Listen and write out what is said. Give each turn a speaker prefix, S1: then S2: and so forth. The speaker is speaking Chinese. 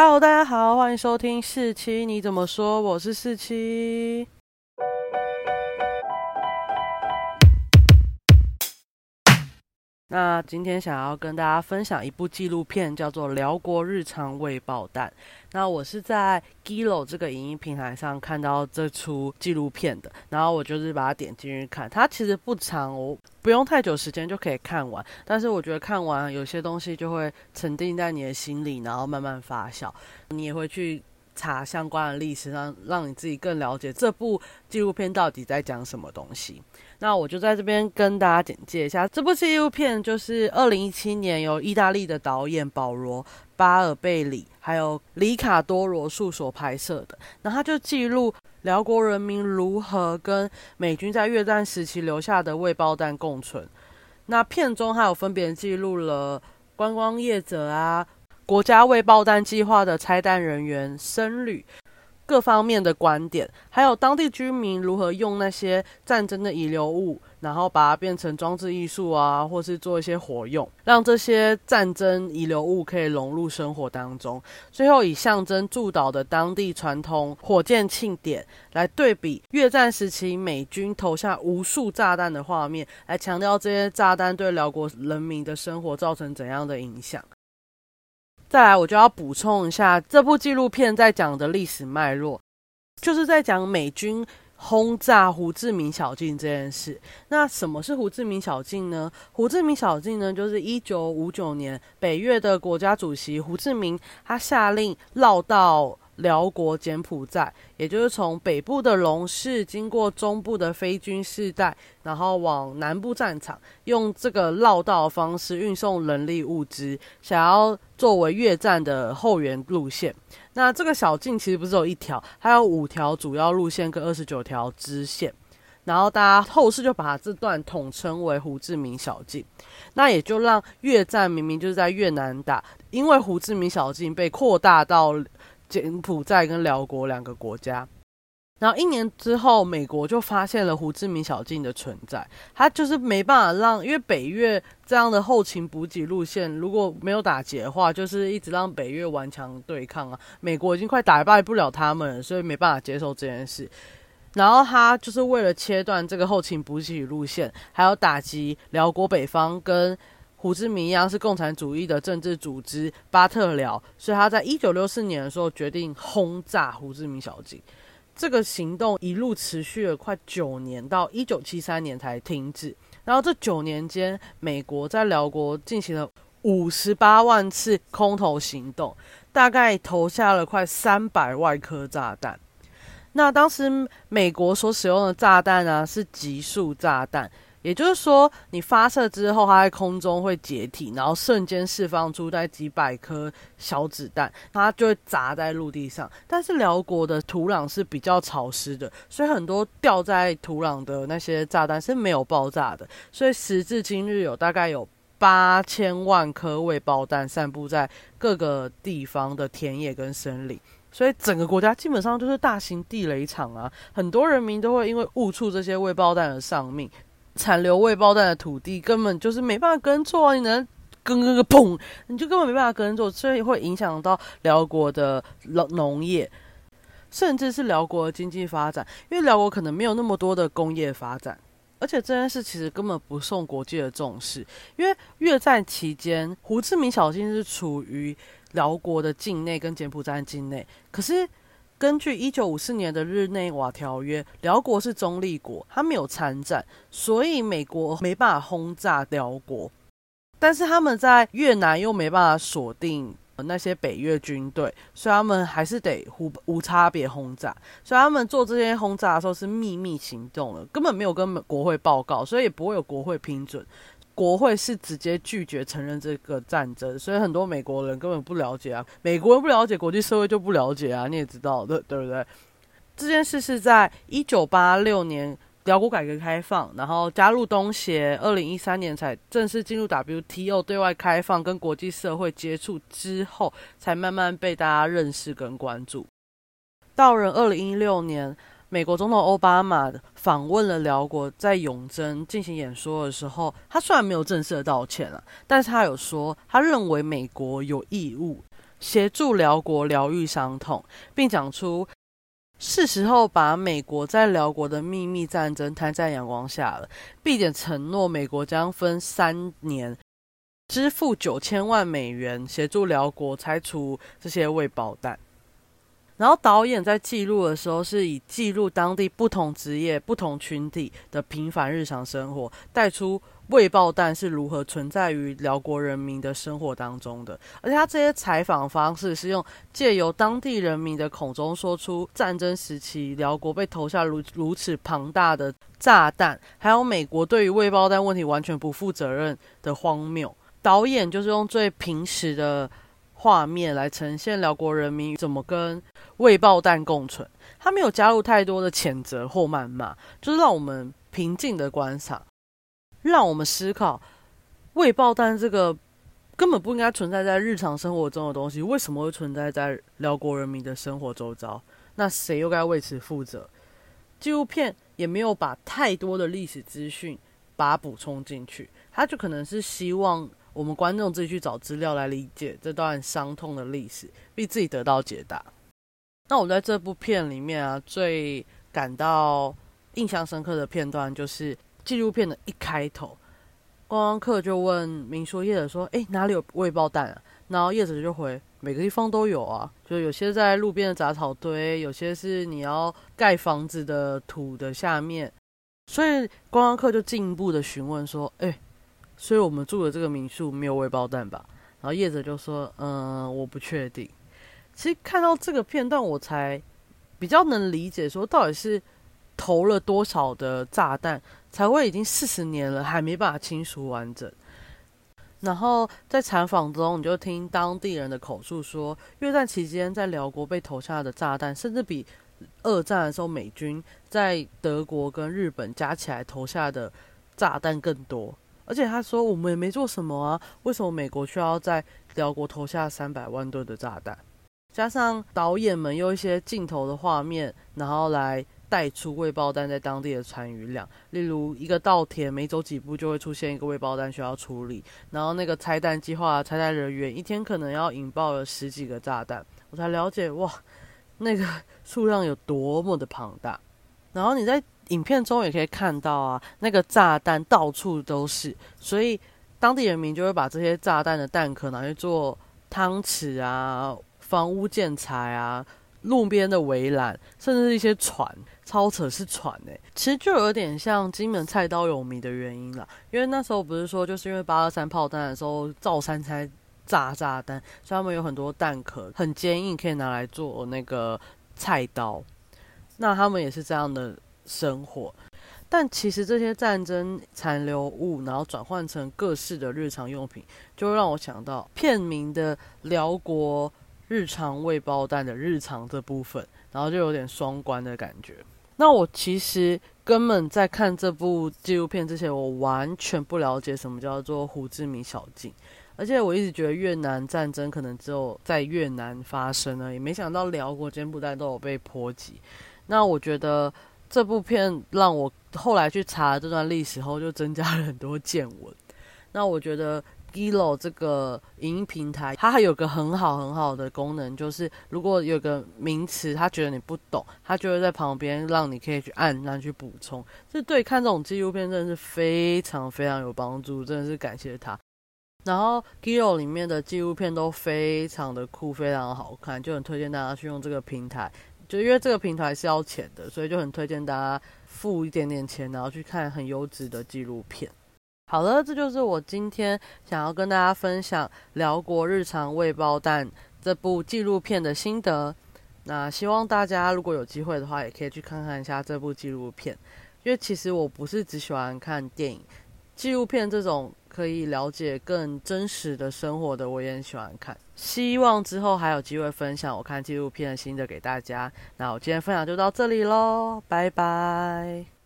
S1: Hello，大家好，欢迎收听四七，你怎么说？我是四七。那今天想要跟大家分享一部纪录片，叫做《辽国日常未爆弹》。那我是在 Gillo 这个影音平台上看到这出纪录片的，然后我就是把它点进去看。它其实不长，我不用太久时间就可以看完。但是我觉得看完有些东西就会沉淀在你的心里，然后慢慢发酵。你也会去查相关的历史，让让你自己更了解这部纪录片到底在讲什么东西。那我就在这边跟大家简介一下这部纪录片，就是二零一七年由意大利的导演保罗·巴尔贝里还有里卡多·罗素所拍摄的。那他就记录辽国人民如何跟美军在越战时期留下的未爆弹共存。那片中还有分别记录了观光业者啊、国家未爆弹计划的拆弹人员、僧侣。各方面的观点，还有当地居民如何用那些战争的遗留物，然后把它变成装置艺术啊，或是做一些活用，让这些战争遗留物可以融入生活当中。最后以象征驻岛的当地传统火箭庆典来对比越战时期美军投下无数炸弹的画面，来强调这些炸弹对辽国人民的生活造成怎样的影响。再来，我就要补充一下这部纪录片在讲的历史脉络，就是在讲美军轰炸胡志明小径这件事。那什么是胡志明小径呢？胡志明小径呢，就是一九五九年北越的国家主席胡志明，他下令绕道。辽国柬埔寨，也就是从北部的龙市经过中部的非军事带，然后往南部战场，用这个绕道方式运送人力物资，想要作为越战的后援路线。那这个小径其实不是有一条，还有五条主要路线跟二十九条支线，然后大家后世就把这段统称为胡志明小径。那也就让越战明明就是在越南打，因为胡志明小径被扩大到。柬埔寨跟辽国两个国家，然后一年之后，美国就发现了胡志明小径的存在。他就是没办法让，因为北越这样的后勤补给路线如果没有打劫的话，就是一直让北越顽强对抗啊。美国已经快打败不了他们了，所以没办法接受这件事。然后他就是为了切断这个后勤补给路线，还有打击辽国北方跟。胡志明一样是共产主义的政治组织巴特辽，所以他在一九六四年的时候决定轰炸胡志明小径。这个行动一路持续了快九年，到一九七三年才停止。然后这九年间，美国在辽国进行了五十八万次空投行动，大概投下了快三百万颗炸弹。那当时美国所使用的炸弹呢，是极速炸弹。也就是说，你发射之后，它在空中会解体，然后瞬间释放出在几百颗小子弹，它就会砸在陆地上。但是辽国的土壤是比较潮湿的，所以很多掉在土壤的那些炸弹是没有爆炸的。所以时至今日，有大概有八千万颗未爆弹散布在各个地方的田野跟森林，所以整个国家基本上就是大型地雷场啊！很多人民都会因为误触这些未爆弹而丧命。残留未爆弹的土地根本就是没办法耕作啊！你能耕耕个砰，你就根本没办法耕作，所以会影响到辽国的农农业，甚至是辽国的经济发展。因为辽国可能没有那么多的工业发展，而且这件事其实根本不受国际的重视。因为越战期间，胡志明小径是处于辽国的境内跟柬埔寨境内，可是。根据一九五四年的日内瓦条约，辽国是中立国，他没有参战，所以美国没办法轰炸辽国。但是他们在越南又没办法锁定那些北越军队，所以他们还是得无无差别轰炸。所以他们做这些轰炸的时候是秘密行动的，根本没有跟国会报告，所以也不会有国会批准。国会是直接拒绝承认这个战争，所以很多美国人根本不了解啊，美国人不了解，国际社会就不了解啊，你也知道的，对不对？这件事是在一九八六年辽国改革开放，然后加入东协，二零一三年才正式进入 WTO 对外开放，跟国际社会接触之后，才慢慢被大家认识跟关注。到了二零一六年。美国总统奥巴马访问了辽国，在永贞进行演说的时候，他虽然没有正式道歉了，但是他有说，他认为美国有义务协助辽国疗愈伤痛，并讲出是时候把美国在辽国的秘密战争摊在阳光下了，并且承诺美国将分三年支付九千万美元协助辽国拆除这些未爆弹。然后导演在记录的时候，是以记录当地不同职业、不同群体的平凡日常生活，带出未爆弹是如何存在于辽国人民的生活当中的。而且他这些采访方式是用借由当地人民的口中说出战争时期辽国被投下如如此庞大的炸弹，还有美国对于未爆弹问题完全不负责任的荒谬。导演就是用最平实的。画面来呈现辽国人民怎么跟未爆弹共存，他没有加入太多的谴责或谩骂，就是让我们平静的观赏，让我们思考未爆弹这个根本不应该存在在日常生活中的东西，为什么会存在在辽国人民的生活周遭？那谁又该为此负责？纪录片也没有把太多的历史资讯把它补充进去，他就可能是希望。我们观众自己去找资料来理解这段伤痛的历史，并自己得到解答。那我在这部片里面啊，最感到印象深刻的片段就是纪录片的一开头，观光客就问民宿业者说：“哎，哪里有未爆弹啊？”然后业者就回：“每个地方都有啊，就有些在路边的杂草堆，有些是你要盖房子的土的下面。”所以观光客就进一步的询问说：“哎。”所以我们住的这个民宿没有未爆弹吧？然后叶子就说：“嗯，我不确定。”其实看到这个片段，我才比较能理解，说到底是投了多少的炸弹，才会已经四十年了还没办法清除完整。然后在采访中，你就听当地人的口述说，越战期间在辽国被投下的炸弹，甚至比二战的时候美军在德国跟日本加起来投下的炸弹更多。而且他说我们也没做什么啊，为什么美国需要在辽国投下三百万吨的炸弹？加上导演们用一些镜头的画面，然后来带出未爆弹在当地的残余量。例如一个稻田，每走几步就会出现一个未爆弹需要处理，然后那个拆弹计划、拆弹人员一天可能要引爆了十几个炸弹。我才了解哇，那个数量有多么的庞大。然后你在。影片中也可以看到啊，那个炸弹到处都是，所以当地人民就会把这些炸弹的弹壳拿去做汤匙啊、房屋建材啊、路边的围栏，甚至是一些船。超扯是船哎，其实就有点像金门菜刀有名的原因啦。因为那时候不是说，就是因为八二三炮弹的时候，造山才炸炸弹，所以他们有很多弹壳很坚硬，可以拿来做那个菜刀。那他们也是这样的。生活，但其实这些战争残留物，然后转换成各式的日常用品，就让我想到片名的辽国日常未爆弹的日常这部分，然后就有点双关的感觉。那我其实根本在看这部纪录片之前，我完全不了解什么叫做胡志明小径，而且我一直觉得越南战争可能只有在越南发生了，也没想到辽国、柬埔寨都有被波及。那我觉得。这部片让我后来去查这段历史后，就增加了很多见闻。那我觉得 Gilo 这个影音平台，它还有个很好很好的功能，就是如果有个名词，他觉得你不懂，他就会在旁边让你可以去按，然后去补充。这对看这种纪录片真的是非常非常有帮助，真的是感谢他。然后 Gilo 里面的纪录片都非常的酷，非常好看，就很推荐大家去用这个平台。就因为这个平台是要钱的，所以就很推荐大家付一点点钱，然后去看很优质的纪录片。好了，这就是我今天想要跟大家分享《辽国日常未爆弹》这部纪录片的心得。那希望大家如果有机会的话，也可以去看看一下这部纪录片。因为其实我不是只喜欢看电影，纪录片这种。可以了解更真实的生活的，我也很喜欢看。希望之后还有机会分享我看纪录片的心得给大家。那我今天分享就到这里喽，拜拜。